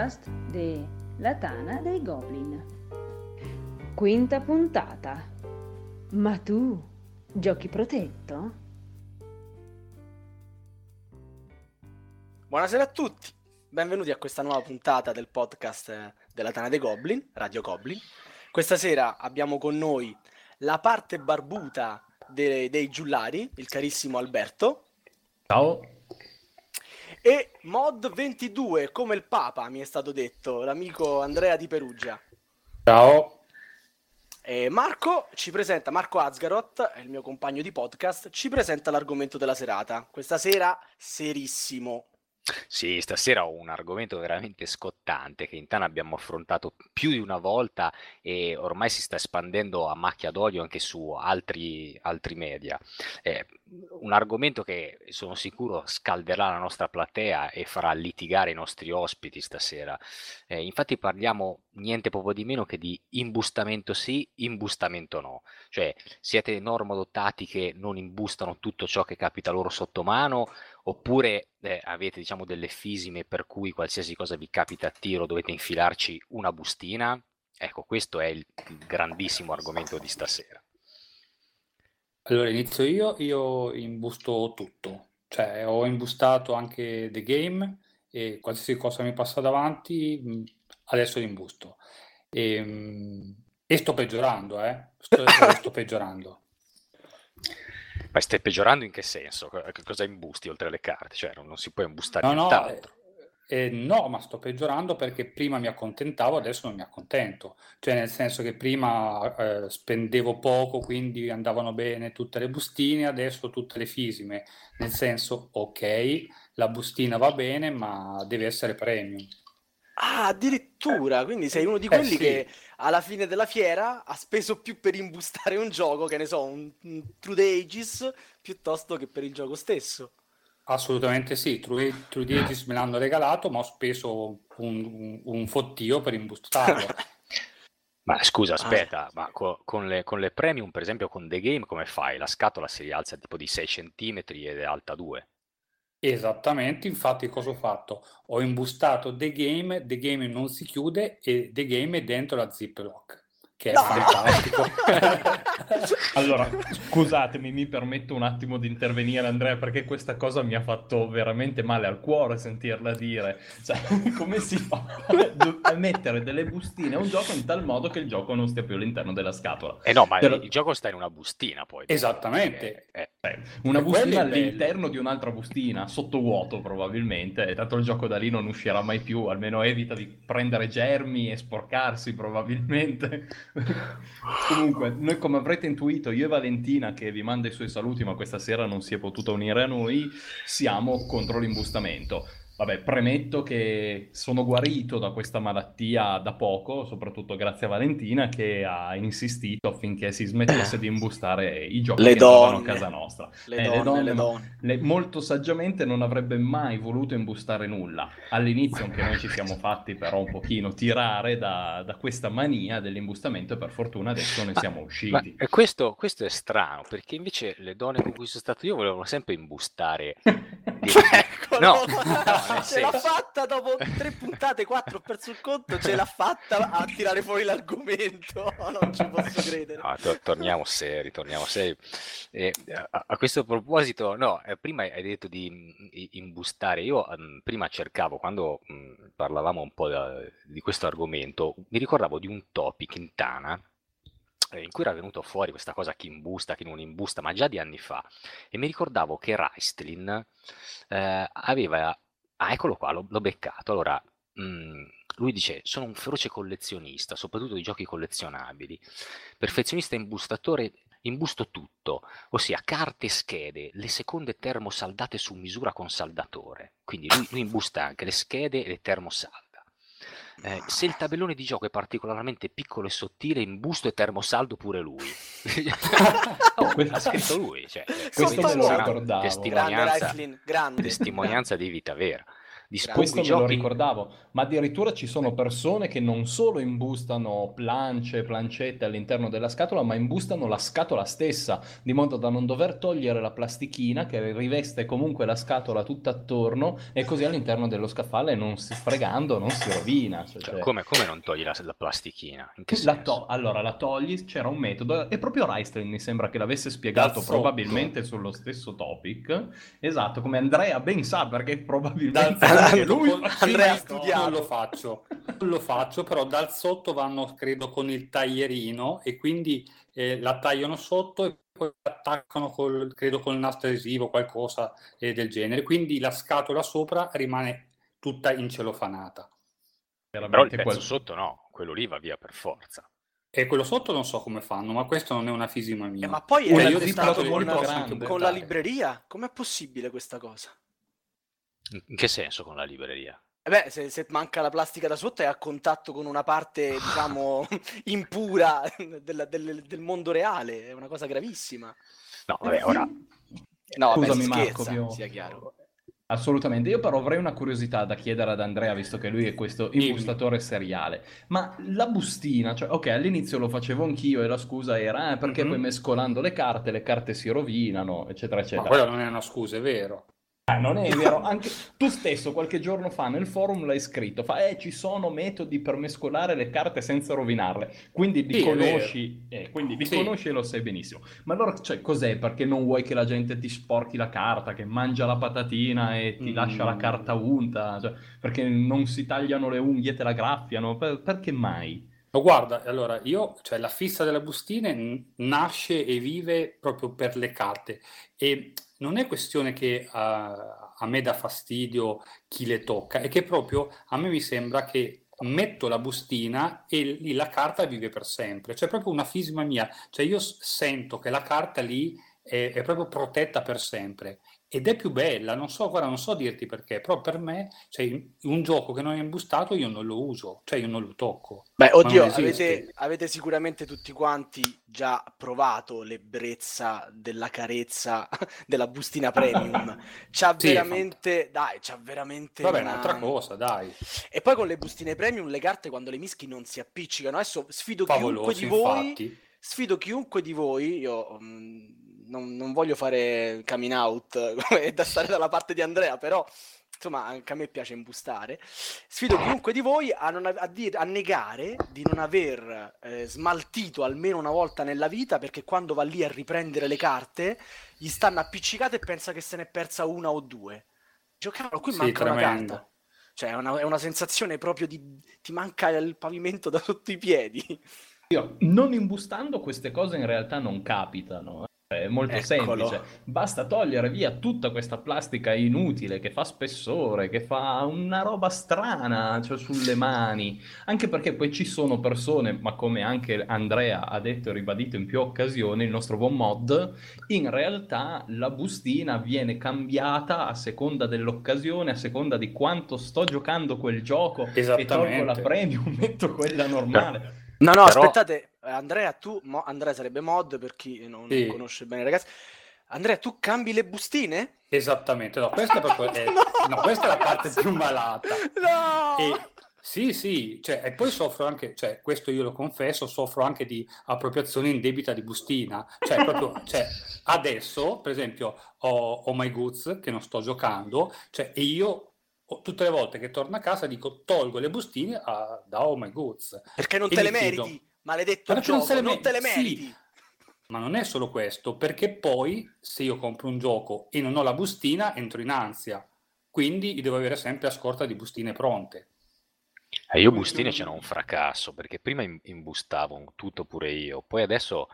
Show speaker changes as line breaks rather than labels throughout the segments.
Podcast della Tana dei Goblin. Quinta puntata. Ma tu giochi protetto?
Buonasera a tutti, benvenuti a questa nuova puntata del podcast della Tana dei Goblin, Radio Goblin. Questa sera abbiamo con noi la parte barbuta dei, dei giullari, il carissimo Alberto.
Ciao.
E Mod 22, come il Papa, mi è stato detto, l'amico Andrea di Perugia.
Ciao.
E Marco ci presenta, Marco Azgaroth, è il mio compagno di podcast, ci presenta l'argomento della serata. Questa sera serissimo.
Sì, stasera ho un argomento veramente scottante che in Tana abbiamo affrontato più di una volta e ormai si sta espandendo a macchia d'olio anche su altri, altri media. Eh, un argomento che sono sicuro scalderà la nostra platea e farà litigare i nostri ospiti stasera. Eh, infatti parliamo niente poco di meno che di imbustamento sì, imbustamento no. Cioè siete normodotati che non imbustano tutto ciò che capita loro sotto mano oppure eh, avete diciamo delle fisime per cui qualsiasi cosa vi capita a tiro dovete infilarci una bustina? Ecco, questo è il, grandissimo argomento di stasera.
Allora inizio io, io imbusto tutto, cioè ho imbustato anche The Game e qualsiasi cosa mi passa davanti adesso l'imbusto. E, e sto peggiorando, eh? Sto, sto peggiorando.
Ma stai peggiorando in che senso? Che cosa imbusti oltre alle carte? Cioè non, non si può imbustare
no,
nient'altro.
Eh, eh, no, ma sto peggiorando perché prima mi accontentavo, adesso non mi accontento. Cioè nel senso che prima eh, spendevo poco, quindi andavano bene tutte le bustine, adesso tutte le fisime. Nel senso, ok, la bustina va bene, ma deve essere premium.
Ah, addirittura, quindi sei uno di
Eh
quelli
sì,
che alla fine della fiera ha speso più per imbustare un gioco, che ne so, un, un True Ages, piuttosto che per il gioco stesso.
assolutamente sì. True, True Ages me l'hanno regalato, ma ho speso un, un, un fottio per imbustarlo.
Ma scusa,
Ah,
aspetta, ma co- con le, con le premium, per esempio con The Game, come fai? La scatola si rialza tipo di 6 cm ed è alta 2.
Esattamente, infatti cosa ho fatto? Ho imbustato The Game, The Game non si chiude e The Game è dentro la Ziploc, che è
No!
fantastico.
Allora, scusatemi, mi permetto un attimo di intervenire, Andrea, perché questa cosa mi ha fatto veramente male al cuore sentirla dire. Cioè, come si fa a mettere delle bustine a un gioco in tal modo che il gioco non stia più all'interno della scatola?
Eh no, ma
Però-
il gioco sta in una bustina poi.
Esattamente.
perché- eh,
Cioè, una bustina all'interno di un'altra bustina, sottovuoto probabilmente, e tanto il gioco da lì non uscirà mai più, almeno evita di prendere germi e sporcarsi probabilmente. Comunque, noi come avrete intuito, io e Valentina, che vi manda i suoi saluti, ma questa sera non si è potuta unire a noi, siamo contro l'imbustamento. Vabbè, premetto che sono guarito da questa malattia da poco, soprattutto grazie a Valentina che ha insistito affinché si smettesse di imbustare i giochi
Le
che trovano a
donne.
casa nostra.
Le
Eh,
donne, le
ma-
donne.
le- molto saggiamente non avrebbe mai voluto imbustare nulla. All'inizio anche noi ci siamo fatti però un pochino tirare da, da questa mania dell'imbustamento e per fortuna adesso ne
Ma-
siamo
Ma
usciti.
eh, questo, questo è strano, perché invece le donne con cui sono stato io volevano sempre imbustare. di-
Eccolo!
No, no, nel
ce l'ha fatta dopo tre puntate, quattro, ho perso il conto, ce l'ha fatta a tirare fuori l'argomento. Non ci posso credere.
No, to- torniamo seri, torniamo seri. Eh, a, a questo proposito, no, eh, prima hai detto di mm, imbustare. Io mm, prima cercavo, quando mm, parlavamo un po' da- di questo argomento, mi ricordavo di un topic in Tana eh, in cui era venuto fuori questa cosa chi imbusta, chi non imbusta, ma già di anni fa. E mi ricordavo che Raistlin eh, aveva... Ah, eccolo qua, l'ho, l'ho beccato. Allora, mm, lui dice, sono un feroce collezionista, soprattutto di giochi collezionabili. Perfezionista imbustatore, imbusto tutto, ossia carte e schede, le seconde termosaldate su misura con saldatore. Quindi lui, lui imbusta anche le schede e le termosalda. Eh, se il tabellone di gioco è particolarmente piccolo e sottile, imbusto e termosaldo pure lui. Oh,
Questo-
ha scritto lui, cioè,
Questo
me lo
ricordavo.
Testimonianza,
grande.
testimonianza di vita vera. Dispongo
Questo
i
me lo ricordavo, ma addirittura ci sono persone che non solo imbustano plance, plancette all'interno della scatola, ma imbustano la scatola stessa, di modo da non dover togliere la plastichina che riveste comunque la scatola tutta attorno e così all'interno dello scaffale non si fregando, non si rovina. Cioè,
Cioè,
cioè,
come, come non togli la, la plastichina?
La to- allora la togli, c'era un metodo, e proprio Raistrin mi sembra che l'avesse spiegato probabilmente sullo stesso topic. Esatto, come Andrea ben sa, perché probabilmente anche lui
Andrea studiato.
Non lo faccio, non lo faccio, però dal sotto vanno, credo, con il taglierino e quindi eh, la tagliano sotto e poi attaccano, col, credo, con il nastro adesivo o qualcosa eh, del genere. Quindi la scatola sopra rimane tutta incelofanata.
Però il pezzo
qual-
sotto no, quello lì va via per forza.
E quello sotto non so come fanno, ma questo non è una fisima mia.
Eh, ma poi è
Una
io
attestato
zippo
con, con la libreria? Com'è possibile questa cosa?
In, che senso con la libreria?
Eh Beh, se, se manca la plastica da sotto è a contatto con una parte, diciamo, impura del, del- del mondo reale, è una cosa gravissima.
No, vabbè, ora...
No, vabbè,
Scusami Marco,
scherza,
Pio.
sia chiaro.
Assolutamente, io però avrei una curiosità da chiedere ad Andrea, visto che lui è questo
Dimmi.
imbustatore seriale. Ma la bustina, cioè, ok, all'inizio lo facevo anch'io e la scusa era eh, perché
Mhm.
poi mescolando le carte, le carte si rovinano, eccetera,
Ma
eccetera.
quella non è una scusa, è vero.
Ah, non è vero, anche tu stesso qualche giorno fa nel forum l'hai scritto, fa, eh, ci sono metodi per mescolare le carte senza rovinarle, quindi li
Sì,
conosci, eh, quindi li
Sì.
conosci e lo sai benissimo. Ma allora, cioè, cos'è? Perché non vuoi che la gente ti sporchi la carta, che mangia la patatina e ti
Mm.
lascia la carta unta, cioè, perché non si tagliano le unghie e te la graffiano, Per- perché mai?
Ma guarda, allora io, cioè la fissa delle bustine nasce e vive proprio per le carte e non è questione che ah, a me dà fastidio chi le tocca, è che proprio a me mi sembra che metto la bustina e lì la carta vive per sempre, cioè proprio una fisma mia, cioè io sento che la carta lì è, è proprio protetta per sempre ed è più bella, non so, guarda, non so dirti perché, però per me, cioè, un gioco che non è imbustato io non lo uso, cioè io non lo tocco.
Beh, oddio, avete, avete sicuramente tutti quanti già provato l'ebbrezza della carezza della bustina premium. C'ha
Sì,
veramente, dai, c'ha veramente
Vabbè,
una-
un'altra cosa, dai.
E poi con le bustine premium le carte quando le mischi non si appiccicano. Adesso sfido chiunque
Favoloso,
di voi,
infatti.
Sfido chiunque di voi, io mm, non, non voglio fare coming out come da stare dalla parte di Andrea, però insomma anche a me piace imbustare. Sfido chiunque di voi a, non, a, dir- a negare di non aver eh, smaltito almeno una volta nella vita perché quando va lì a riprendere le carte gli stanno appiccicate e pensa che se ne è persa una o due. Giocavano qui
Sì,
manca una
tremendo.
carta. Cioè, è una, è una sensazione proprio di... ti manca il pavimento da sotto i piedi.
Io, non imbustando queste cose in realtà non capitano. eh. È molto
Eccolo.
semplice. Basta togliere via tutta questa plastica inutile che fa spessore, che fa una roba strana, cioè sulle mani. Anche perché poi ci sono persone, ma come anche Andrea ha detto e ribadito in più occasioni, il nostro buon mod, in realtà la bustina viene cambiata a seconda dell'occasione, a seconda di quanto sto giocando quel gioco e tolgo la premium, metto quella normale.
No, no,
Però-
aspettate, eh, Andrea, tu, mo- Andrea sarebbe mod per chi non,
Sì.
conosce bene, ragazzi. Andrea, tu cambi le bustine?
Esattamente, no, questa è proprio è- no, questa è la parte più malata.
No!
E sì, sì, cioè, e poi soffro anche, cioè, questo io lo confesso, soffro anche di appropriazione indebita di bustina. Cioè, proprio, cioè, adesso, per esempio, ho, ho My Goods che non sto giocando, cioè, e io tutte le volte che torno a casa dico tolgo le bustine a- da Oh My Goods.
Perché non
e
te le
mi chiedo,
meriti, maledetto
non
gioco,
se le
non te le
sì.
meriti.
Ma non è solo questo, perché poi se io compro un gioco e non ho la bustina, entro in ansia. Quindi devo avere sempre a scorta di bustine pronte.
Eh, io bustine ce n'ho un fracasso, perché prima im- imbustavo tutto pure io, poi adesso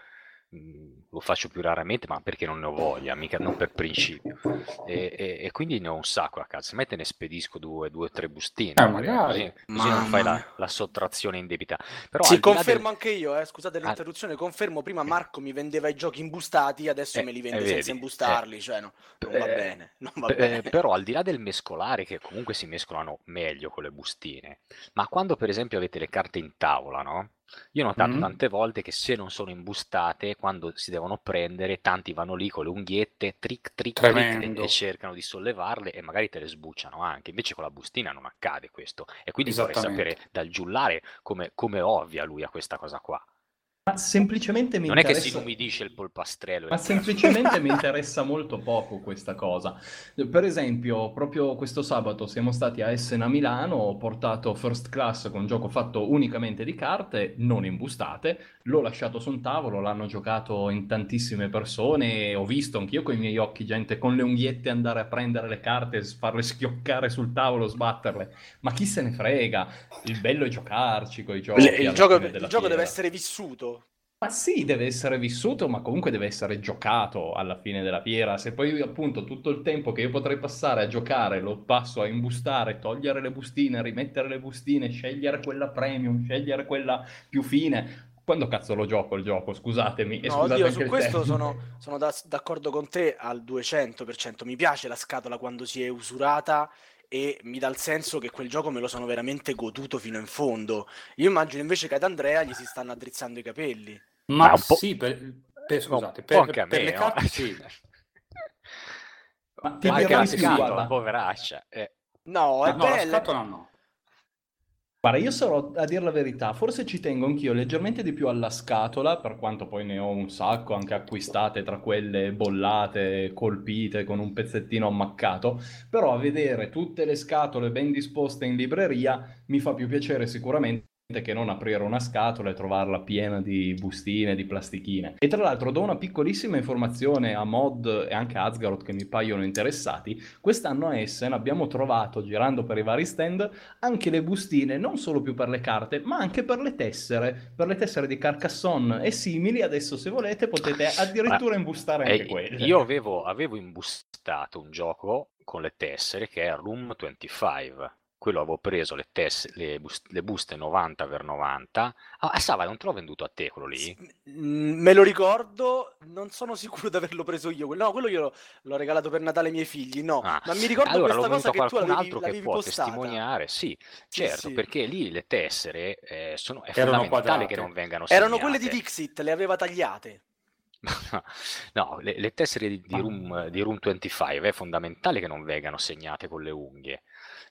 lo faccio più raramente, ma perché non ne ho voglia, mica non per principio. E, e- e quindi ne ho un sacco a casa, se me te ne spedisco due o tre bustine,
Eh,
magari, così, così non fai la, la sottrazione indebita. Però
Sì, confermo
del-
anche io, eh, scusate l'interruzione, confermo, prima Marco mi vendeva i giochi imbustati, adesso
Eh,
me li
eh,
vende
vedi,
senza imbustarli, cioè no, non va
eh,
bene, non va
Eh,
bene.
però al di là del mescolare, che comunque si mescolano meglio con le bustine, ma quando per esempio avete le carte in tavola, no? Io ho notato
Mm.
tante volte che se non sono imbustate, quando si devono prendere, tanti vanno lì con le unghiette, trick, trick, trick, e, cercano di sollevarle e magari te le sbucciano anche. Invece con la bustina non accade questo. E quindi vorrei sapere dal giullare come, come ovvia lui a questa cosa qua.
Ma semplicemente mi
Non è che si
interessa...
inumidisce il polpastrello.
Ma semplicemente mi interessa molto poco questa cosa. Per esempio, proprio questo sabato siamo stati a Essen a Milano, ho portato First Class con un gioco fatto unicamente di carte, non imbustate, l'ho lasciato su un tavolo, l'hanno giocato in tantissime persone, ho visto anch'io con i miei occhi gente con le unghiette andare a prendere le carte, farle schioccare sul tavolo, sbatterle. Ma chi se ne frega? Il bello è giocarci con i giochi.
Il, gioco, il gioco deve essere vissuto.
Ma sì, deve essere vissuto, ma comunque deve essere giocato alla fine della fiera. Se poi appunto tutto il tempo che io potrei passare a giocare lo passo a imbustare, togliere le bustine, rimettere le bustine, scegliere quella premium, scegliere quella più fine. Quando cazzo lo gioco il gioco? Scusatemi. E
No,
scusate
oddio, su questo sono, sono da- d'accordo con te al 200%. Mi piace la scatola quando si è usurata e mi dà il senso che quel gioco me lo sono veramente goduto fino in fondo. Io immagino invece che ad Andrea gli si stanno addrizzando i capelli.
Ma
Ma po'-
sì, per, per- scusate,
un po'
per,
anche a
per
me,
le
no?
carte sì.
Ma ti
Ma
anche la
scatola,
poveraccia. eh.
No, è
no, la
bella.
scatola no.
Guarda, io sarò a dire la verità, forse ci tengo anch'io leggermente di più alla scatola, per quanto poi ne ho un sacco, anche acquistate tra quelle bollate, colpite, con un pezzettino ammaccato, però a vedere tutte le scatole ben disposte in libreria mi fa più piacere sicuramente che non aprire una scatola e trovarla piena di bustine, di plastichine. E tra l'altro do una piccolissima informazione a Mod e anche a Asgaroth che mi paiono interessati. Quest'anno a Essen abbiamo trovato, girando per i vari stand, anche le bustine, non solo più per le carte, ma anche per le tessere, per le tessere di Carcassonne e simili. Adesso, se volete, potete addirittura imbustare anche
Eh,
quelle.
io avevo, avevo imbustato un gioco con le tessere che è Room 25. Quello avevo preso le, tess- le, bus- le buste 90 per 90. Ah, ah, Sava, non te l'ho venduto a te quello lì?
Me lo ricordo, non sono sicuro di averlo preso io. No, quello io l'ho, l'ho regalato per Natale ai miei figli. No,
Ah,
ma mi ricordo
allora
questa cosa che tu
qualcun
l'avevi,
altro che può
postata.
testimoniare. Sì,
Sì,
certo,
sì.
perché lì le tessere eh, sono, è
Erano
fondamentale
quadrate.
che non vengano
Erano quelle di
segnate.
Dixit, le aveva tagliate.
No, le, le tessere di, di Room, di Room 25 è fondamentale che non vengano segnate con le unghie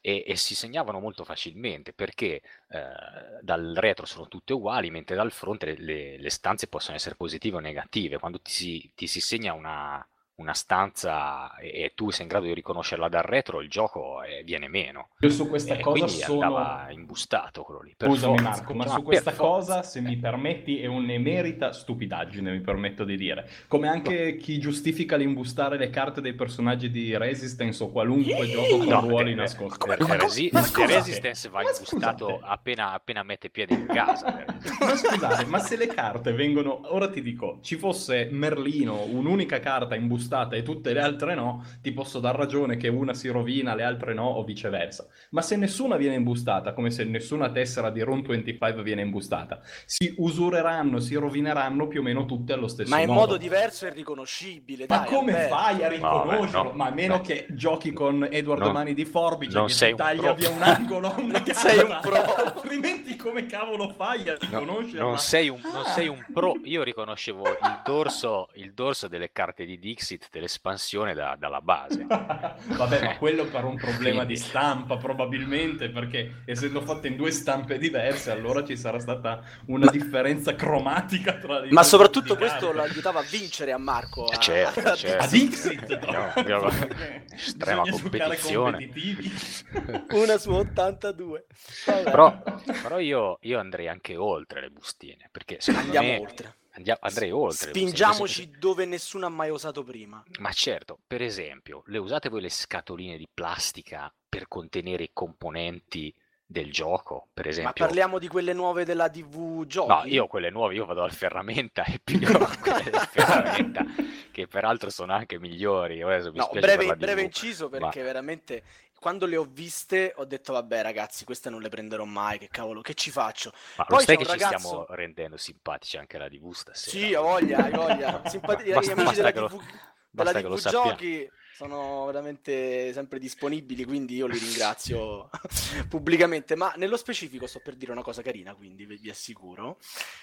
e, e si segnavano molto facilmente perché eh, dal retro sono tutte uguali, mentre dal fronte le, le- stanze possono essere positive o negative. Quando ti si, ti si segna una, una stanza e, e tu sei in grado di riconoscerla dal retro, il gioco eh, viene meno.
Io su questa
E
cosa
quindi
sono...
andava imbustato quello lì. per
Scusami
forza.
Marco, ma su questa
forza.
cosa, se mi permetti, è un'emerita stupidaggine, mi permetto di dire. Come anche chi giustifica l'imbustare le carte dei personaggi di Resistance o qualunque gioco con
No,
ruoli
eh,
nascosti.
come- come-
Resi- Resistance va
ma
imbustato appena, appena mette piede in casa.
Ma scusate, ma se le carte vengono, ora ti dico, ci fosse Merlino, un'unica carta imbustata e tutte le altre no, ti posso dar ragione che una si rovina, le altre no, o viceversa. Ma se nessuna viene imbustata, come se nessuna tessera di Room 25 viene imbustata, si usureranno, si rovineranno più o meno tutte allo stesso
Ma in
modo.
modo diverso e riconoscibile.
Ma
dai,
come
Alberto.
fai a
No,
riconoscerlo?
beh, no.
Ma a meno
Beh.
che giochi con Edward
Non-
Mani di Forbice
non
che
sei
ti
un
taglia
pro.
via un angolo
Non sei un pro.
Altrimenti come cavolo fai a
No,
riconoscerla?
non, sei un, non
Ah.
sei un pro. Io riconoscevo il dorso, il dorso delle carte di Dixit dell'espansione da- dalla base.
Vabbè, ma quello per un problema
Quindi-
di stampa probabilmente, perché essendo fatte in due stampe diverse, allora ci sarà stata una differenza cromatica tra le
Ma soprattutto questo lo aiutava a vincere a Marco.
Eh,
a-
certo,
a-
certo.
A Dixit, no? Perché
estrema competizione.
competitivi.
Una su 82. Vabbè.
Però, però io, io andrei anche oltre le bustine, perché secondo
Andiamo
me
oltre.
Andia- andrei oltre.
Spingiamoci dove nessuno ha mai osato prima.
Ma certo, per esempio, le usate voi le scatoline di plastica per contenere i componenti del gioco? Per
Ma
esempio,
parliamo di quelle nuove della TV giochi?
no, io quelle nuove, io vado al ferramenta e piglio quelle del ferramenta, che peraltro sono anche migliori. Adesso mi
No, breve, breve inciso
ma-
perché veramente quando le ho viste ho detto vabbè ragazzi queste non le prenderò mai, che cavolo, che ci faccio?
Ma lo
Poi
sai
c'è
che
un
ci
ragazzo-
stiamo rendendo simpatici anche alla TV stasera?
Sì, ho voglia, hai voglia. Simpati-
Basta-
gli amici
basta
della
lo-
TV la
Basta che lo
giochi sono veramente sempre disponibili, quindi io li ringrazio pubblicamente. Ma nello specifico sto per dire una cosa carina, quindi vi, vi assicuro.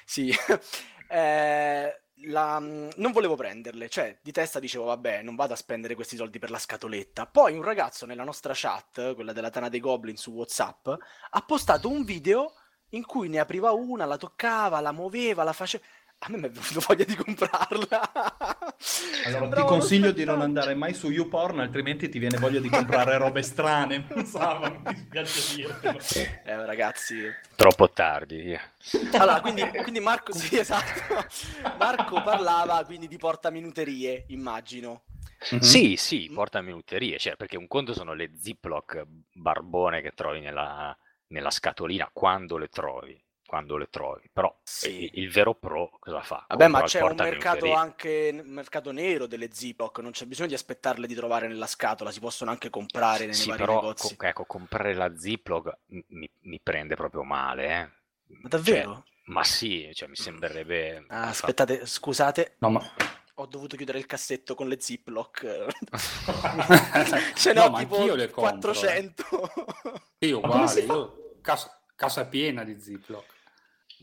Sì, eh, la- non volevo prenderle, cioè di testa dicevo vabbè non vado a spendere questi soldi per la scatoletta. Poi un ragazzo nella nostra chat, quella della Tana dei Goblin su WhatsApp, ha postato un video in cui ne apriva una, la toccava, la muoveva, la faceva... A me mi è venuto voglia di comprarla.
Allora ti consiglio di non andare mai su YouPorn, altrimenti ti viene voglia di comprare robe strane. Non so, ma mi dispiace dirtelo.
Eh, ragazzi.
Troppo tardi.
Allora, quindi, quindi Marco, sì, esatto. Marco parlava quindi di portaminuterie, immagino.
Mhm.
Sì, sì, porta minuterie, cioè, perché un conto sono le Ziploc barbone che trovi nella, nella scatolina quando le trovi, quando le trovi. Però
Sì.
il, il vero pro cosa fa?
Vabbè, ma
Compra il
c'è un mercato anche un mercato nero delle Ziploc, non c'è bisogno di aspettarle di trovare nella scatola, si possono anche comprare nei
Sì,
vari
però
negozi.
co- ecco, comprare la Ziploc mi, mi- prende proprio male, eh.
Ma davvero?
Ma sì, cioè, mi sembrerebbe...
Ah, aspettate, scusate,
No, ma...
ho dovuto chiudere il cassetto con le Ziploc. Ce ne
No,
ho
ma
tipo
le compro, eh.
400.
Sì,
come
uguale, io casa, casa piena di Ziploc.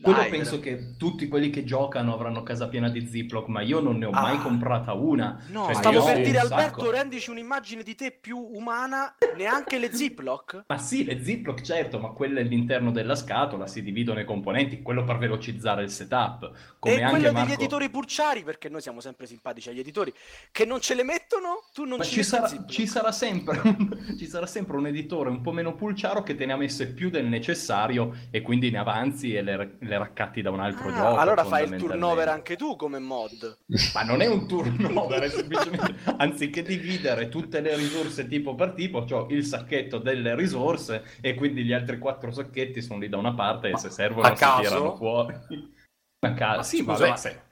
Quello
Dai,
penso
però.
che tutti quelli che giocano avranno casa piena di Ziploc, ma io non ne ho mai
Ah.
comprata una.
No,
Cioè,
stavo per dire
sacco.
Alberto, rendici un'immagine di te più umana, neanche le Ziploc?
Ma sì, le Ziploc certo, ma quelle all'interno della scatola si dividono i componenti, quello per velocizzare il setup. Come
e
anche
quello
Marco...
degli editori purciari, perché noi siamo sempre simpatici agli editori, che non ce le mettono, tu non
Ma
ci
ci sarà, ci sarà sempre, ci sarà sempre un editore un po' meno pulciaro che te ne ha messe più del necessario e quindi ne avanzi e le, le raccatti da un altro
Ah,
gioco.
allora fai il turnover anche tu come mod.
Ma non è un turnover, è semplicemente anziché dividere tutte le risorse tipo per tipo, ho il sacchetto delle risorse e quindi gli altri quattro sacchetti sono lì da una parte e
Ma
se servono
a
si
caso?
tirano fuori. A caso.
Ma
Sì,
scusa, ma-
se-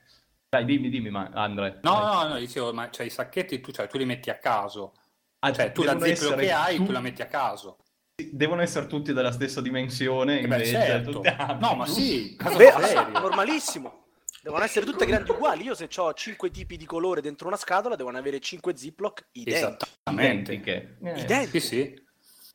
Dai, dimmi, dimmi, ma Andre.
No,
dai.
no, no, dicevo, ma cioè, i sacchetti tu, cioè, tu li metti a caso.
Ah,
Cioè, tu la
essere
che hai,
tu-
tu la metti a caso.
Devono essere tutti della stessa dimensione,
Eh beh,
invece
certo.
tutti- ah,
No, ma sì,
Beh,
serio.
normalissimo. Devono essere tutte grandi uguali. Io se ho 5 tipi di colore dentro una scatola, devono avere 5 Ziploc identiche.
Esattamente.
Identiche. Eh,
Identiche.
Sì, sì,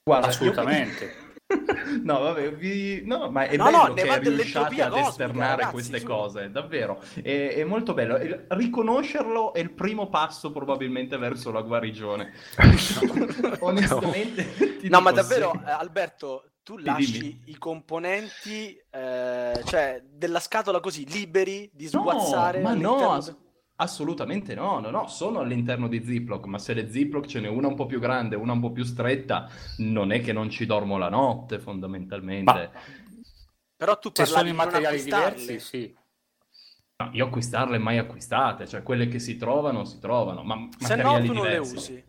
guarda, io-
assolutamente.
No, vabbè, vi- no, ma è
No,
bello
no,
che riusciate ad
cosmica,
esternare
ragazzi,
queste
su.
cose, davvero. È, è molto bello. Riconoscerlo è il primo passo probabilmente verso la guarigione. Onestamente,
No, ma davvero,
sì.
eh, Alberto, tu lasci
dimmi.
i componenti, eh, cioè, della scatola così, liberi di
No,
sguazzare
ma no,
all'interno
ass- assolutamente no, no, no, sono all'interno di Ziploc, ma se le Ziploc ce n'è una un po' più grande, una un po' più stretta, non è che non ci dormo la notte, fondamentalmente.
Ma
Però tu
sono
di
materiali diversi, sì.
No, io acquistarle mai acquistate, cioè quelle che si trovano, si trovano, ma
Se no,
materiali
tu non le
diversi.
usi.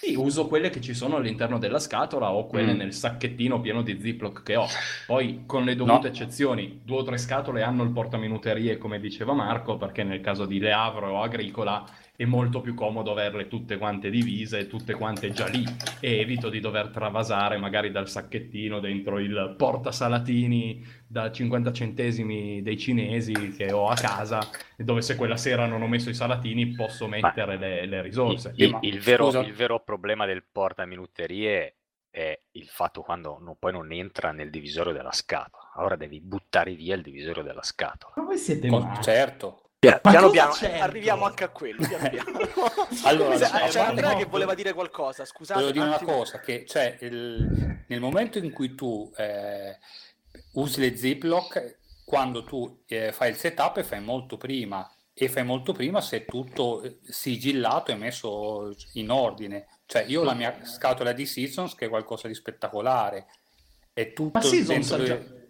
Sì, uso quelle che ci sono all'interno della scatola o quelle
Mm.
nel sacchettino pieno di Ziploc che ho. Poi, con le dovute
No.
eccezioni, due o tre scatole hanno il portaminuterie, come diceva Marco, perché nel caso di Le Havre o Agricola è molto più comodo averle tutte quante divise, tutte quante già lì, e evito di dover travasare magari dal sacchettino dentro il portasalatini da 50 centesimi dei cinesi che ho a casa, dove se quella sera non ho messo i salatini posso mettere le, le risorse.
Il,
ma
il vero, il vero problema del portaminuterie è il fatto quando non- poi non entra nel divisorio della scatola. Allora devi buttare via il divisorio della scatola.
Ma voi siete
Con- certo.
Piano piano,
certo?
eh, arriviamo anche a quello. Piano piano.
Allora,
Scusa,
no,
c'è
ma-
Andrea
no,
che voleva dire qualcosa, scusate.
Volevo dire
un
una cosa, che cioè, il- nel momento in cui tu eh, usi le Ziploc, quando tu eh, fai il setup e fai molto prima, e fai molto prima se è tutto eh, sigillato e messo in ordine. Cioè, io ho la mia scatola di Seasons che è qualcosa di spettacolare, è tutto
Ma Seasons
dentro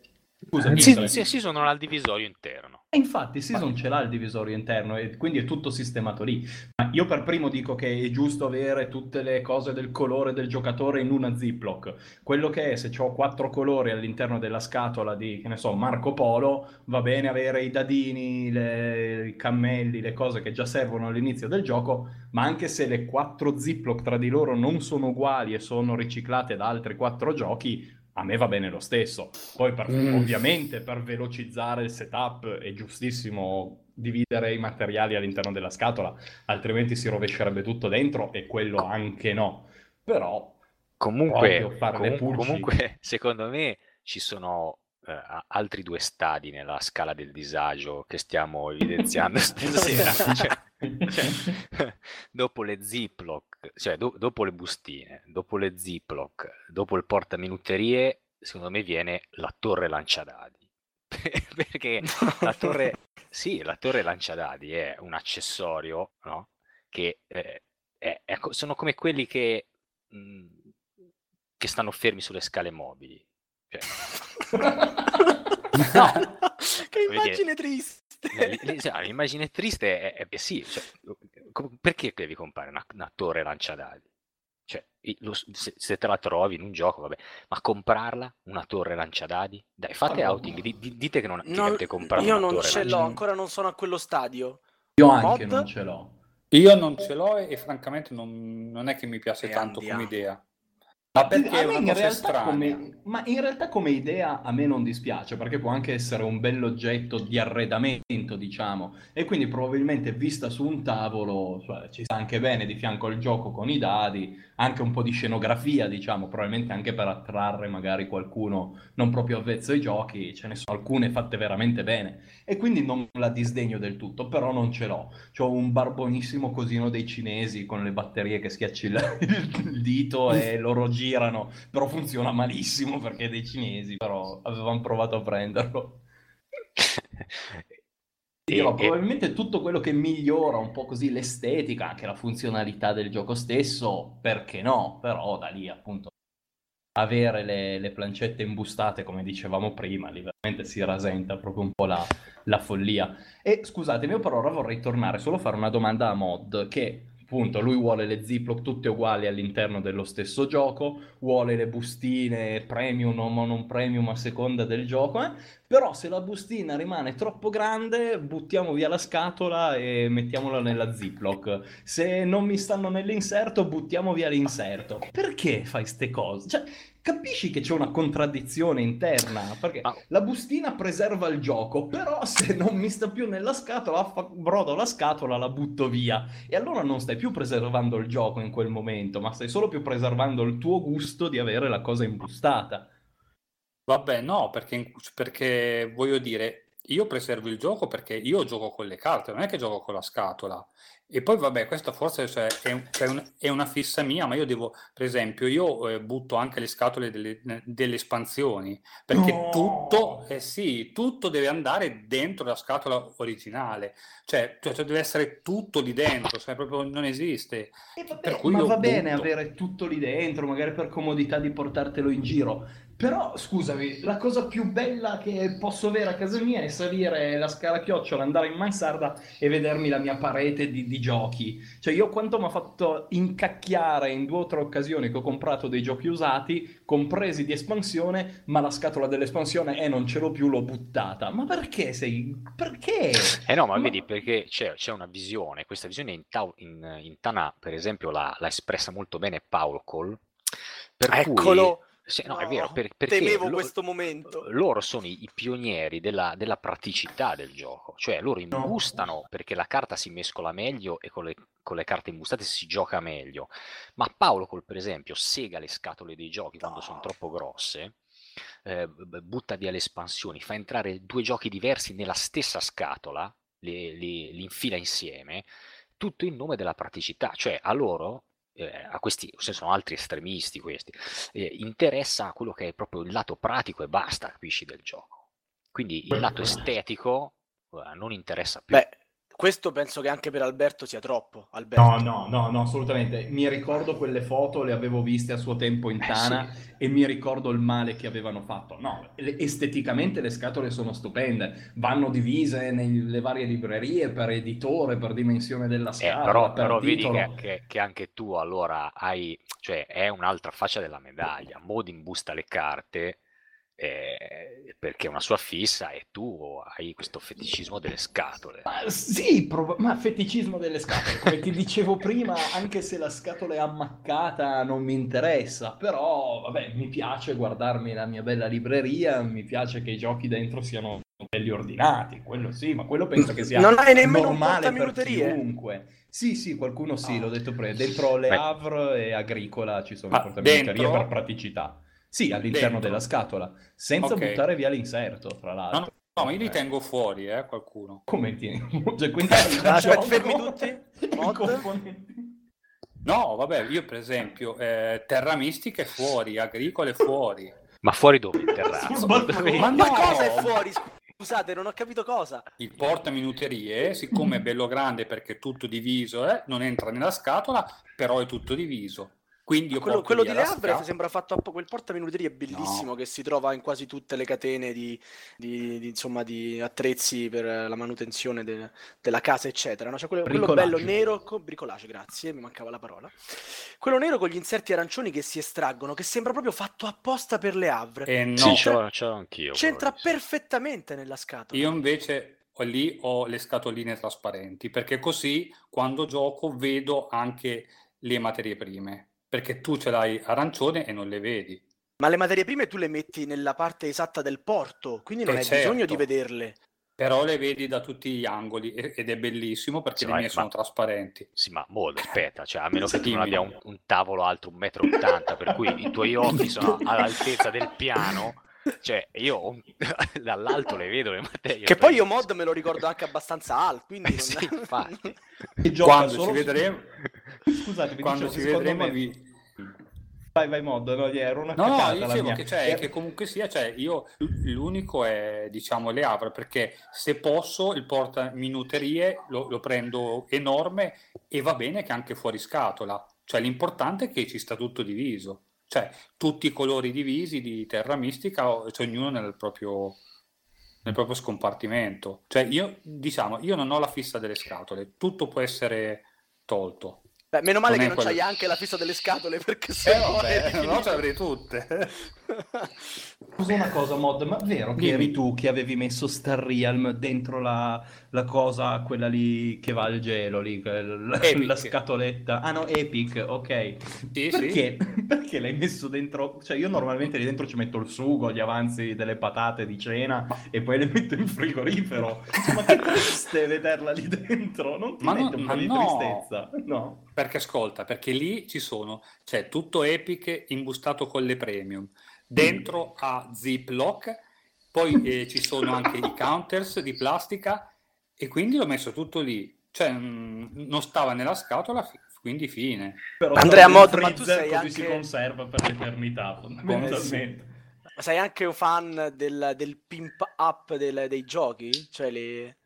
Scusa,
Sì, sì, sì, sono al divisorio interno.
E infatti Season ce l'ha il divisorio interno e quindi è tutto sistemato lì. Ma io per primo dico che è giusto avere tutte le cose del colore del giocatore in una Ziploc. Quello che è, se ho quattro colori all'interno della scatola di, che ne so, Marco Polo, va bene avere i dadini, le- i cammelli, le cose che già servono all'inizio del gioco, ma anche se le quattro Ziploc tra di loro non sono uguali e sono riciclate da altri quattro giochi, a me va bene lo stesso. Poi per,
Mm.
ovviamente per velocizzare il setup è giustissimo dividere i materiali all'interno della scatola, altrimenti si rovescerebbe tutto dentro e quello anche no. Però
Comunque, comun-
pulci.
comunque, secondo me ci sono eh, altri due stadi nella scala del disagio che stiamo evidenziando stasera. Cioè, dopo le ziploc, cioè do- dopo le bustine, dopo le ziploc, dopo il portaminutterie, secondo me viene la torre lanciadadi. Perché la torre, sì, la torre lanciadadi è un accessorio, no? Che eh, è- è sono come quelli che, mh, che stanno fermi sulle scale mobili. Cioè,
No, che immagine triste.
Cioè, l'immagine triste è, è- è- sì, cioè, perché devi comprare una, una torre lanciadadi? Cioè, lo se, se te la trovi in un gioco, vabbè, ma comprarla, una torre lanciadadi? Dai, fate
Allora,
outing, di- di- dite che non
Non-
avete comprato
io
una
non
torre
ce l'ho, ancora non sono a quello stadio.
Io anche
Mod?
non ce l'ho.
Io non ce l'ho e, e francamente non, non è che mi piace
E
tanto
andiamo.
come idea. Ma perché
A me in realtà come, ma in realtà come idea a me non dispiace perché può anche essere un bell'oggetto di arredamento, diciamo, e quindi probabilmente vista su un tavolo cioè, ci sta anche bene di fianco al gioco con i dadi, anche un po' di scenografia, diciamo, probabilmente anche per attrarre magari qualcuno non proprio avvezzo ai giochi, ce ne sono alcune fatte veramente bene e quindi non la disdegno del tutto, però non ce l'ho. C'ho un barbonissimo cosino dei cinesi con le batterie che schiacci il, il dito e loro girano, però funziona malissimo perché è dei cinesi, però avevamo provato a prenderlo. Ti dirò,
e-
probabilmente tutto quello che migliora un po' così l'estetica, anche la funzionalità del gioco stesso, perché no? Però da lì appunto avere le, le plancette imbustate, come dicevamo prima, lì veramente si rasenta proprio un po' la, la follia. E scusatemi, io per ora vorrei tornare solo a fare una domanda a Mod, che appunto lui vuole le Ziploc tutte uguali all'interno dello stesso gioco, vuole le bustine premium o non premium a seconda del gioco, eh? Però se la bustina rimane troppo grande, buttiamo via la scatola e mettiamola nella Ziploc. Se non mi stanno nell'inserto, buttiamo via l'inserto. Perché fai ste cose? Cioè, capisci che c'è una contraddizione interna? Perché
Ma-
la bustina preserva il gioco, però se non mi sta più nella scatola, fa- brodo la scatola, la butto via. E allora non stai più preservando il gioco in quel momento, ma stai solo più preservando il tuo gusto di avere la cosa imbustata.
Vabbè, no, perché, perché voglio dire, io preservo il gioco perché io gioco con le carte, non è che gioco con la scatola. E poi, vabbè, questa forse cioè, è, cioè, un- è una fissa mia, ma io devo, per esempio, io eh, butto anche le scatole delle, delle espansioni, perché
No!
tutto, eh sì, tutto deve andare dentro la scatola originale, cioè, cioè, cioè, deve essere tutto lì dentro, cioè, proprio non esiste.
E vabbè,
Per cui
ma va bene
butto.
avere tutto lì dentro, magari per comodità di portartelo in giro. Però, scusami, la cosa più bella che posso avere a casa mia è salire la scala chiocciola, andare in mansarda e vedermi la mia parete di, di giochi. Cioè, io quanto mi ha fatto incacchiare in due o tre occasioni che ho comprato dei giochi usati, compresi di espansione, ma la scatola dell'espansione, eh, non ce l'ho più, l'ho buttata. Ma perché sei... Perché?
Eh no, ma
Ma-
vedi perché c'è, c'è una visione, questa visione in, Tau- in, in Tana, per esempio, l'ha, l'ha espressa molto bene Paolo Cole, per cui... Sì, no, è vero,
No,
per- perché
temevo
lo-
questo momento.
loro sono i, i pionieri della, della praticità del gioco, cioè loro imbustano perché la carta si mescola meglio e con le, con le carte imbustate si gioca meglio, ma Paolo Cole, per esempio, sega le scatole dei giochi quando sono troppo grosse, eh, butta via le espansioni, fa entrare due giochi diversi nella stessa scatola, li, li- li infila insieme, tutto in nome della praticità, cioè a loro, eh, a questi, sono altri estremisti questi, eh, interessa quello che è proprio il lato pratico e basta, capisci, del gioco. Quindi il lato estetico eh, non interessa più.
Beh, questo penso che anche per Alberto sia troppo. Alberto.
No, no, no, no, assolutamente. Mi ricordo quelle foto, le avevo viste a suo tempo in
Eh,
Tana e mi ricordo il male che avevano fatto. No, esteticamente le scatole sono stupende, vanno divise nelle varie librerie per editore, per dimensione della
Eh,
scatola,
però,
per
però vedi che, che- che anche tu allora hai, cioè è un'altra faccia della medaglia. Modi imbusta le carte eh, perché è una sua fissa e tu hai questo feticismo delle scatole.
Ma sì, prov- ma feticismo delle scatole, come ti dicevo prima, anche se la scatola è ammaccata non mi interessa, però vabbè, mi piace guardarmi la mia bella libreria, mi piace che i giochi dentro siano belli ordinati, quello sì, ma quello penso che sia
Non hai nemmeno un
normale per
portaminuterie?
chiunque. Sì, sì, qualcuno sì,
Ah.
l'ho detto prima, dentro le. Havre e Agricola ci sono
Ma
le portaminuterie
dentro?
per praticità. Sì, all'interno
Dentro?
della scatola, senza
Ok.
buttare via l'inserto, fra
No,
l'altro.
no, no, ma io li tengo fuori, eh, qualcuno.
Come ti... Cioè, quindi hai il
Aspetta, fermi tutti. Mod.
No, vabbè, io per esempio, eh, Terra Mistica è fuori, Agricola è fuori.
Ma fuori dove? In terrazzo?
Sul balcone.
Ma
Ma
no!
cosa è fuori? Scusate, non ho capito cosa.
Il portaminuterie, siccome è bello grande perché è tutto diviso, eh, non entra nella scatola, però è tutto diviso. Quindi
Quello, quello di
scatola.
sembra fatto apposta. Quel portaminuterie è bellissimo
No.
che si trova in quasi tutte le catene di, di- di, insomma, di attrezzi per la manutenzione de- della casa, eccetera. no? Cioè quello, quello bello nero con bricolage, grazie, mi mancava la parola. Quello nero con gli inserti arancioni che si estraggono, che sembra proprio fatto apposta per le Havre.
Eh, no,
Sì, ce l'ho anch'io.
C'entra
sì.
perfettamente nella scatola.
io invece ho- lì ho le scatoline trasparenti, perché così quando gioco vedo anche le materie prime, perché tu ce l'hai arancione e non le vedi.
Ma le materie prime tu le metti nella parte esatta del porto, quindi non
Eh,
hai bisogno di
certo.
vederle.
Però le vedi da tutti gli angoli e- ed è bellissimo perché
Sì,
le
ma-
mie sono
ma-
trasparenti.
Sì, ma molto, aspetta, cioè, a meno che tu non abbia un, un tavolo alto 1,80 m, per cui i tuoi occhi sono all'altezza del piano, cioè io dall'alto le vedo le materie.
Che poi
prime.
io mod me lo ricordo anche abbastanza alto, quindi
Eh
non-
sì, infatti.
Gioca
Quando
solo
ci
su-
vedremo,
Scusate,
quando
dicevo
ci vedremo
me-
vi...
Vai, vai, mod, no, era una
No, no,
cacata
dicevo che, cioè, che comunque sia, cioè, io l'unico è, diciamo, le Havre, perché se posso il portaminuterie lo, lo prendo enorme e va bene che anche fuori scatola. Cioè, l'importante è che ci sta tutto diviso. Cioè, tutti i colori divisi di Terra Mistica, cioè, ognuno nel proprio, nel proprio scompartimento. Cioè, io, diciamo, io non ho la fissa delle scatole, tutto può essere tolto.
Beh, meno male
Non
che non
quello-
c'hai anche la fissa delle scatole, perché
Eh,
se no
vabbè, no, ce l'avrei tutte.
Scusa una cosa, mod, ma vero che eri tu che avevi messo Star Realm dentro la, la cosa, quella lì che va al gelo, lì,
Epic.
la scatoletta? Ah no, Epic, ok.
Sì, sì.
Perché? Perché l'hai messo dentro? Cioè io normalmente lì dentro ci metto il sugo, gli avanzi delle patate di cena e poi le metto in frigorifero. Cioè, ma che triste vederla lì dentro, non ti
Ma no-
mette un po' di
no.
tristezza? No.
Perché ascolta, perché lì ci sono, c'è tutto Epic imbustato con le premium, dentro a Ziploc, poi eh, ci sono anche i counters di plastica e quindi l'ho messo tutto lì, cioè mh, non stava nella scatola, fi- quindi fine.
Però
Andrea Mod, ma tu sei
così
anche-
si conserva per l'eternità, fondamentalmente.
Ma sei anche un fan del, del pimp up del- dei giochi? Cioè le,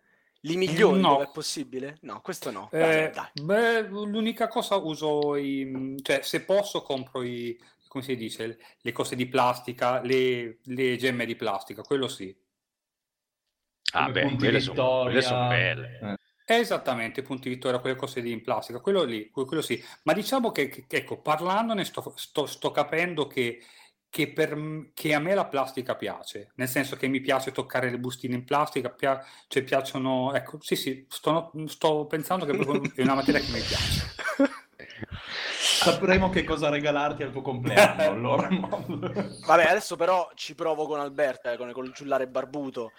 li migliori
No.
dove è possibile? No, questo no.
Eh,
Dai, dai.
beh, l'unica cosa uso i, cioè se posso compro i, come si dice, le cose di plastica, le, le gemme di plastica, quello sì.
Ah,
Come
beh, quelle sono sono belle.
Eh.
Esattamente, punti vittoria, quelle cose lì in plastica, quello lì, que- quello sì. Ma diciamo che, che- ecco, parlandone sto, sto- sto capendo che, che, per, che a me la plastica piace, nel senso che mi piace toccare le bustine in plastica, pia- cioè piacciono, ecco, sì sì, sto, sto pensando che è una materia che mi piace.
Sapremo che cosa regalarti al tuo compleanno, allora.
Vabbè, adesso però ci provo con Alberto, eh, con, con il giullare barbuto.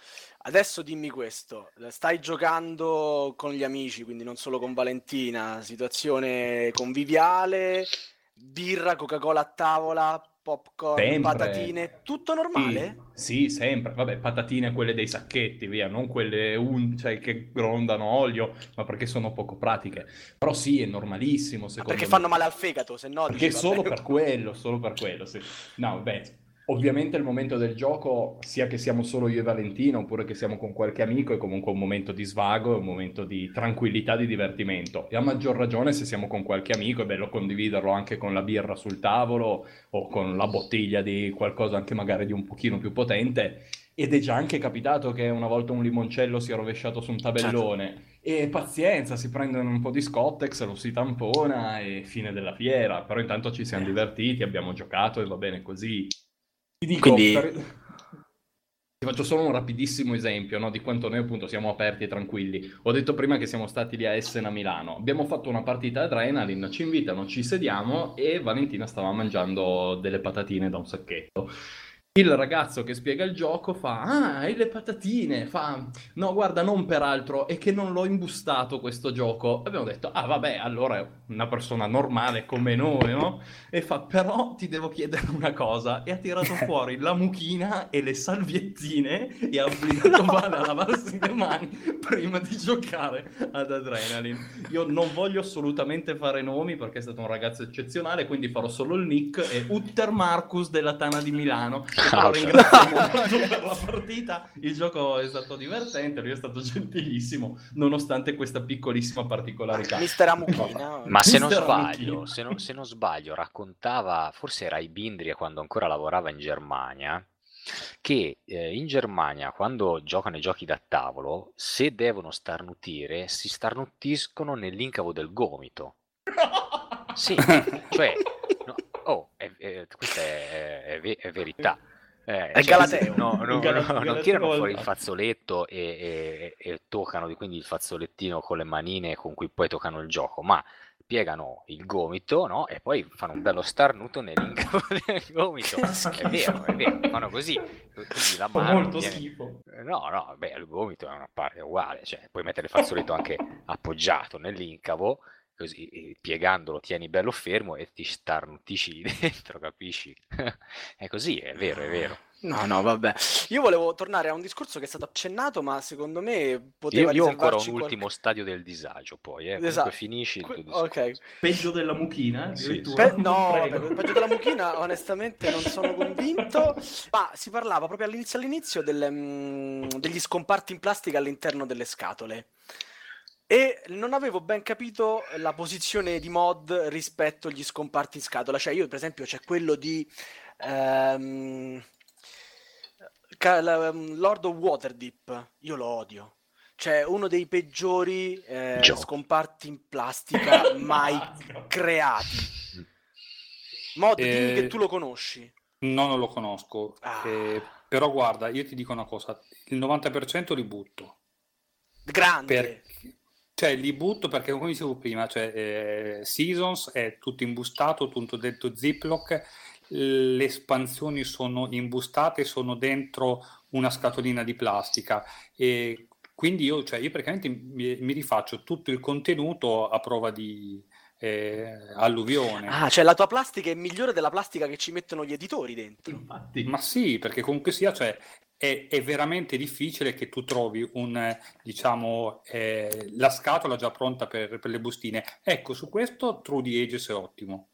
Adesso dimmi questo, stai giocando con gli amici, quindi non solo con Valentina, situazione conviviale, birra, Coca-Cola a tavola, popcorn,
Sempre.
patatine, tutto normale?
Sì, sì, sempre. Vabbè, patatine quelle dei sacchetti, via, non quelle un- cioè, che grondano olio, ma perché sono poco pratiche. Però sì, è normalissimo,
Ma
secondo
perché
me.
fanno male al fegato, se no
Perché
dici,
solo
vabbè.
per quello, solo per quello, sì. No, beh, ovviamente il momento del gioco, sia che siamo solo io e Valentina, oppure che siamo con qualche amico, è comunque un momento di svago, è un momento di tranquillità, di divertimento. E a maggior ragione se siamo con qualche amico, è bello condividerlo anche con la birra sul tavolo o con la bottiglia di qualcosa anche magari di un pochino più potente. Ed è già anche capitato che una volta un limoncello sia rovesciato su un tabellone. E pazienza, si prendono un po' di Scottex, lo si tampona e fine della fiera. Però intanto ci siamo divertiti, abbiamo giocato e va bene così. Ti dico,
Quindi-
per- faccio solo un rapidissimo esempio no, di quanto noi appunto siamo aperti e tranquilli. Ho detto prima che siamo stati lì a Essen a Milano. Abbiamo fatto una partita Adrenaline, ci invitano, ci sediamo e Valentina stava mangiando delle patatine da un sacchetto il ragazzo che spiega il gioco fa ah hai le patatine fa no guarda non peraltro è che non l'ho imbustato questo gioco abbiamo detto ah vabbè allora è una persona normale come noi no? E fa però ti devo chiedere una cosa e ha tirato fuori la mucchina e le salviettine e ha obbligato no. Vale a lavarsi le mani prima di giocare ad Adrenaline io non voglio assolutamente fare nomi perché è stato un ragazzo eccezionale quindi farò solo il nick e Utter Marcus della Tana di Milano ringraziamo per la partita. Il gioco è stato divertente, lui è stato gentilissimo, nonostante questa piccolissima particolarità.
Mister Amuchina.
Ma se non, sbaglio, se, non, se non sbaglio, raccontava, forse era Ibindria quando ancora lavorava in Germania, che eh, in Germania quando giocano i giochi da tavolo, se devono starnutire, si starnutiscono nell'incavo del gomito. Sì, cioè, no, oh, è, è, questa è, è, verità.
Eh, è cioè, Galateo.
No, no, no, non tirano fuori il fazzoletto e, e, e, toccano quindi il fazzolettino con le manine con cui poi toccano il gioco, ma piegano il gomito no? e poi fanno un bello starnuto nell'incavo del gomito. È vero, è vero, fanno così. Quindi la mano
molto viene... schifo.
No, no, beh, il gomito è una parte uguale, cioè puoi mettere il fazzoletto anche appoggiato nell'incavo così piegandolo tieni bello fermo e ti starnutisci dentro, capisci? è così, è vero, è vero.
No, no, vabbè. Io volevo tornare a un discorso che è stato accennato, ma secondo me poteva
Io, io ho ancora un
qualche...
ultimo stadio del disagio, poi, eh. Esatto. finisci il tuo
discorso. Ok.
Peggio della mucchina?
Sì,
Pe- no, peggio, peggio della mucchina, onestamente non sono convinto, ma si parlava proprio all'inizio all'inizio delle, mh, mm, degli scomparti in plastica all'interno delle scatole. E non avevo ben capito la posizione di mod rispetto agli scomparti in scatola. Cioè, io, per esempio, c'è quello di ehm, ehm Lord of Waterdeep. Io lo odio. Cioè, uno dei peggiori eh, scomparti in plastica mai creati. Mod, eh, dimmi che tu lo conosci.
No, non lo conosco. Ah. Eh, però guarda, io ti dico una cosa: il 90% li butto.
Grande.
Per, cioè, li butto perché, come dicevo prima, cioè, eh, Seasons è tutto imbustato, tutto dentro Ziploc, le espansioni sono imbustate, sono dentro una scatolina di plastica e quindi io, cioè, io praticamente mi, mi rifaccio tutto il contenuto a prova di, eh, alluvione.
Ah, cioè la tua plastica è migliore della plastica che ci mettono gli editori dentro.
Infatti. Ma sì, perché comunque sia, cioè, è, è, veramente difficile che tu trovi un, diciamo, eh, la scatola già pronta per, per, le bustine. Ecco, su questo True the Ages è ottimo.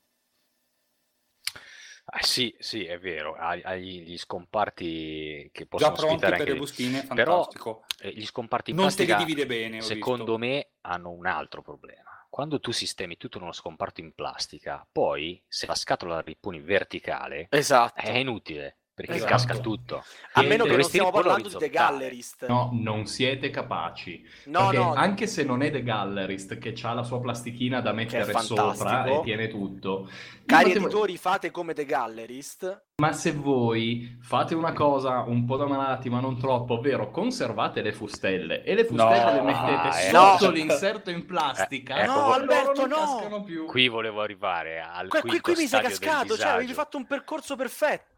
Ah, sì, sì, è vero, ha, gli scomparti che possono
già pronti
per
anche... le bustine, fantastico.
Però eh, gli scomparti in
non
plastica,
te li divide bene,
secondo
visto.
me, hanno un altro problema. Quando tu sistemi tutto in uno scomparto in plastica, poi se la scatola la riponi verticale,
esatto.
è inutile perché esatto. casca tutto.
A meno che non stiamo parlando di The Gallerist.
No, non siete capaci. No, no. Anche se non è The Gallerist, che ha la sua plastichina da mettere sopra e tiene tutto.
Cari fate... editori, fate come The Gallerist.
Ma se voi fate una cosa un po' da malati, ma non troppo, ovvero conservate le fustelle e le fustelle no, le mettete eh, sotto no. l'inserto in plastica,
eh, ecco, no, Alberto, no.
Qui volevo arrivare al
qui, qui, qui mi sei cascato, cioè avevi fatto un percorso perfetto.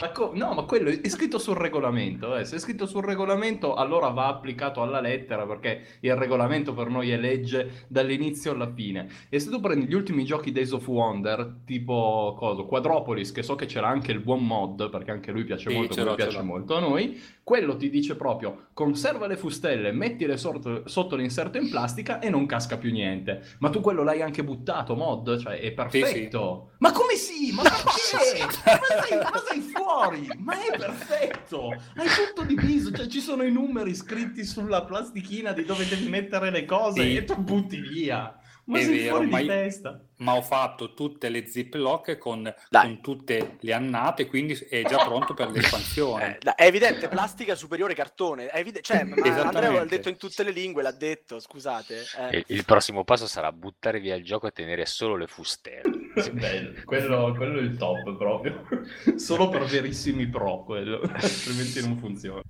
Ma co- no, ma quello è scritto sul regolamento. Eh. Se è scritto sul regolamento, allora va applicato alla lettera perché il regolamento per noi è legge dall'inizio alla fine. E se tu prendi gli ultimi giochi Days of Wonder, tipo cosa, Quadropolis, che so che c'era anche il buon mod, perché anche lui piace sì, molto, come piace molto a noi, quello ti dice proprio conserva le fustelle, mettile sotto, sotto, l'inserto in plastica e non casca più niente. Ma tu quello l'hai anche buttato, mod, cioè è perfetto. Sì, sì. Ma come sì? Ma perché? ma, sei, ma sei fuori! Ma è perfetto! Hai tutto diviso, cioè ci sono i numeri scritti sulla plastichina di dove devi mettere le cose sì. e tu butti via. Ma
È vero, ma io- ma ho fatto tutte le ziplock con, con tutte le annate, quindi è già pronto per l'espansione.
Eh, è evidente, plastica superiore cartone. È evide- cioè. Andrea l'ha detto in tutte le lingue, l'ha detto, scusate. eh.
Il, il prossimo passo sarà buttare via il gioco e tenere solo le fustelle.
Bello, quello, quello è il top proprio. Solo per verissimi pro quello, altrimenti non funziona.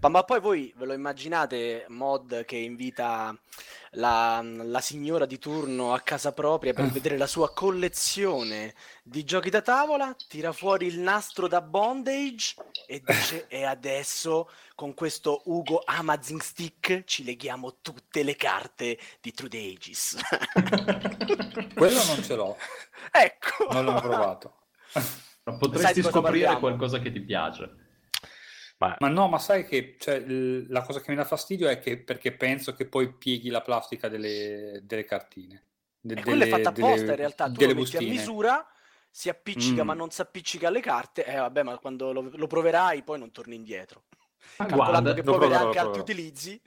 Ma, ma poi voi ve lo immaginate mod che invita la, la signora di turno a casa propria per vedere la sua collezione di giochi da tavola, tira fuori il nastro da bondage e dice e adesso con questo Ugo Amazing Stick ci leghiamo tutte le carte di True the Ages.
Quello non ce l'ho,
ecco.
non l'ho provato.
Potresti scoprire
parliamo?
qualcosa che ti piace.
Ma
Ma no, ma sai che cioè, la cosa che mi dà fastidio è che perché penso che poi pieghi la plastica delle, delle cartine. de-
E quello è
delle-
fatto apposta
delle-
in realtà, tu
delle
lo metti a misura, si appiccica
Mm.
ma non si appiccica alle carte, eh vabbè ma quando lo, lo proverai poi non torni indietro.
Ma
Calcolando
guarda,
che poi
proverò,
anche altri utilizzi.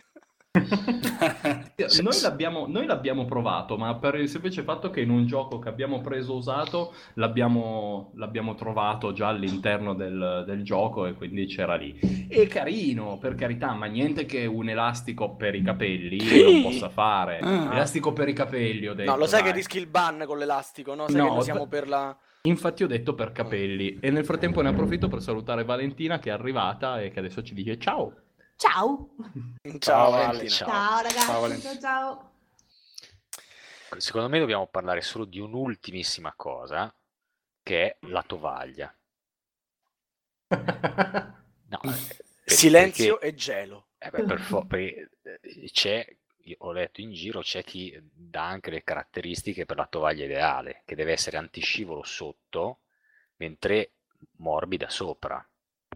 Noi l'abbiamo, noi l'abbiamo provato, ma per il semplice fatto che in un gioco che abbiamo preso usato l'abbiamo, l'abbiamo trovato già all'interno del, del gioco e quindi c'era lì. È carino, per carità, ma niente che un elastico per i capelli non possa fare.
Ah.
Elastico per i capelli, ho detto.
No, lo sai che
dai.
rischi il ban con l'elastico, no? Sai
No,
che siamo per la...
Infatti ho detto per capelli e nel frattempo ne approfitto per salutare Valentina che è arrivata e che adesso ci dice ciao.
Ciao.
Ciao,
Ciao,
Valentina.
Ciao.
Ciao ragazzi.
Ciao,
Ciao
Valentina.
ciao.
secondo me dobbiamo parlare solo di un'ultimissima cosa, che è la tovaglia. No, eh, per-
Silenzio
perché-
e gelo.
Eh beh, per fo- eh, c'è, ho letto in giro, c'è chi dà anche le caratteristiche per la tovaglia ideale, che deve essere antiscivolo sotto, mentre morbida sopra.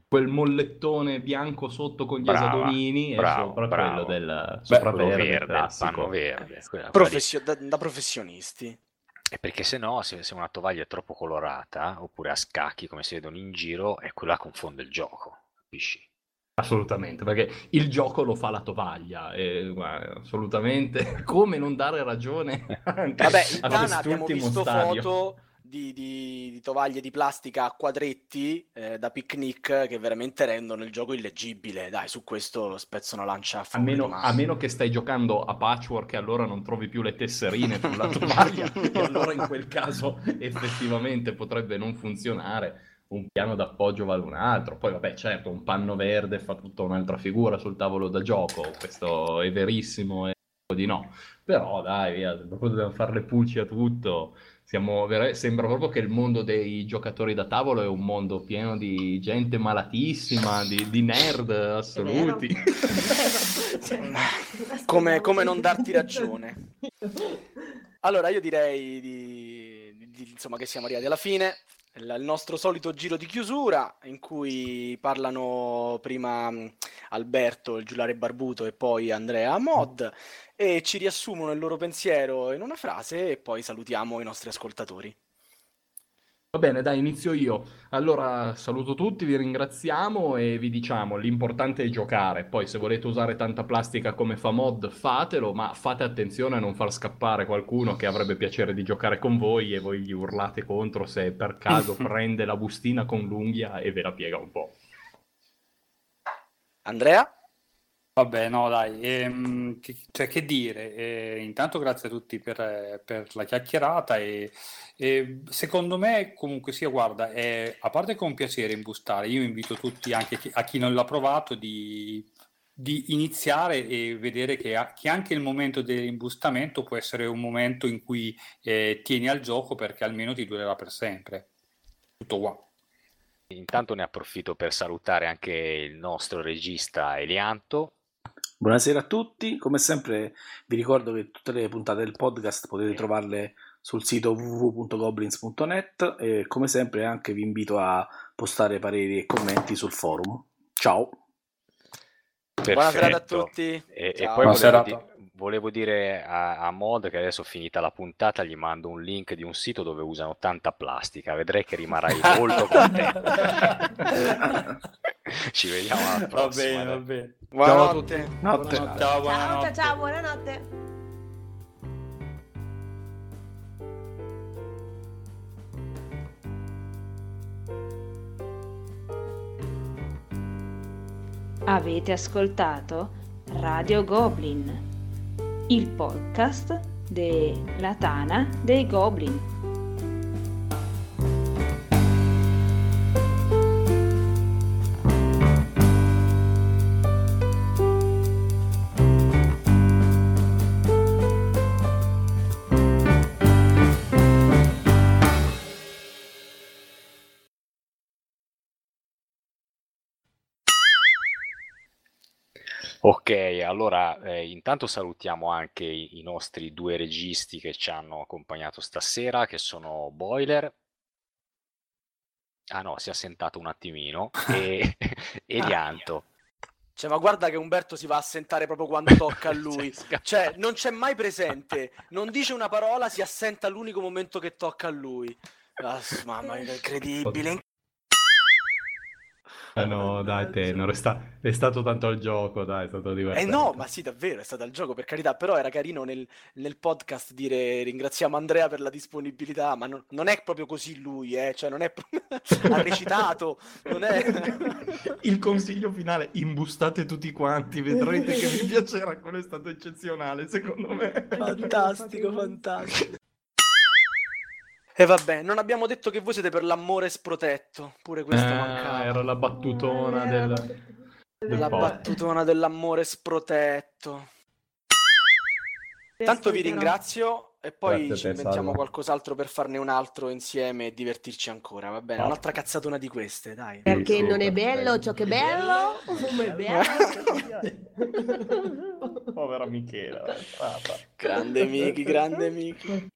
Quel mollettone bianco sotto con gli
Brava, bravo,
e sopra
bravo.
quello del sopra verde, classico.
verde. lì.
Professio- da, da professionisti.
E perché se no, se, se una tovaglia è troppo colorata, oppure a scacchi come si vedono in giro, è quella confonde il gioco, capisci?
Assolutamente, perché il gioco lo fa la tovaglia, e, guarda, assolutamente. Come non dare ragione
Vabbè, in
a
Tana abbiamo visto
stadio?
foto di, di- di tovaglie di plastica a quadretti eh, da picnic che veramente rendono il gioco illeggibile. Dai, su questo spezzo una lancia a
A meno, a meno che stai giocando a patchwork e allora non trovi più le tesserine sulla tovaglia, e allora in quel caso effettivamente potrebbe non funzionare. Un piano d'appoggio vale un altro. Poi, vabbè, certo, un panno verde fa tutta un'altra figura sul tavolo da gioco. Questo è verissimo e di no. Però, dai, via, dobbiamo fare le pulci a tutto. Siamo vera- Sembra proprio che il mondo dei giocatori da tavolo è un mondo pieno di gente malatissima, di, di nerd assoluti.
Cioè,
Come, come non darti ragione? Allora, io direi di, di- insomma, che siamo arrivati alla fine. Il, il nostro solito giro di chiusura in cui parlano prima Alberto, il giullare barbuto, e poi Andrea Mod e ci riassumono il loro pensiero in una frase e poi salutiamo i nostri ascoltatori.
Va bene, dai, inizio io. Allora, saluto tutti, vi ringraziamo e vi diciamo, l'importante è giocare. Poi, se volete usare tanta plastica come fa mod, fatelo, ma fate attenzione a non far scappare qualcuno che avrebbe piacere di giocare con voi e voi gli urlate contro se per caso prende la bustina con l'unghia e ve la piega un po'.
Andrea?
Vabbè, no, dai, ehm, che, cioè, che dire, eh, intanto grazie a tutti per, per la chiacchierata e, e secondo me comunque sia, guarda, è, a parte che è un piacere imbustare, io invito tutti, anche chi- a chi non l'ha provato, di, di iniziare e vedere che, che anche il momento dell'imbustamento può essere un momento in cui eh, tieni al gioco perché almeno ti durerà per sempre. Tutto qua.
Intanto ne approfitto per salutare anche il nostro regista Elianto.
Buonasera a tutti, come sempre vi ricordo che tutte le puntate del podcast potete trovarle sul sito www.goblins.net e come sempre anche vi invito a postare pareri e commenti sul forum. Ciao!
Buona serata a
Perfetto.
tutti.
E, e poi volevo, di- volevo dire a, a Mod che adesso finita la puntata gli mando un link di un sito dove usano tanta plastica, vedrai che rimarrai molto contento. ci vediamo alla prossima.
Va bene, va bene.
Buonanotte.
Notte.
Buonanotte.
Ciao,
buonanotte.
Ciao, ciao, buonanotte.
Avete ascoltato Radio Goblin, il podcast della Tana dei Goblin.
Ok, allora eh, intanto salutiamo anche i, i nostri due registi che ci hanno accompagnato stasera, che sono Boiler. Ah no, si è assentato un attimino. E, e
Ah.
Dianto.
Cioè, ma guarda che Umberto si va a sentare proprio quando tocca a lui.
Cioè,
non c'è mai presente, non dice una parola, si assenta l'unico momento che tocca a lui. Ah, mamma mia, incredibile.
Eh no, dai, tenero, è, sta- è stato tanto il gioco, dai, è stato
Eh
divertente.
no, ma sì, davvero, è stato il gioco, per carità, però era carino nel, nel podcast dire ringraziamo Andrea per la disponibilità, ma non, non è proprio così lui, eh, cioè non è proprio... ha recitato, non è...
Il consiglio finale, imbustate tutti quanti, vedrete che vi piacerà, quello è stato eccezionale, secondo me.
Fantastico, fantastico. E vabbè, non abbiamo detto che voi siete per l'amore sprotetto, pure questo
Ah,
mancava.
era la battutona del... del
La battutona dell'amore sprotetto. Tanto vi ringrazio e poi
Grazie
ci inventiamo
Salvo.
qualcos'altro per farne un altro insieme e divertirci ancora, va bene?
Ah.
Un'altra cazzatona di queste, dai.
Perché
sì,
non è bello ciò che è bello, come è bello.
Povera Michela.
Grande Miki, grande Miki.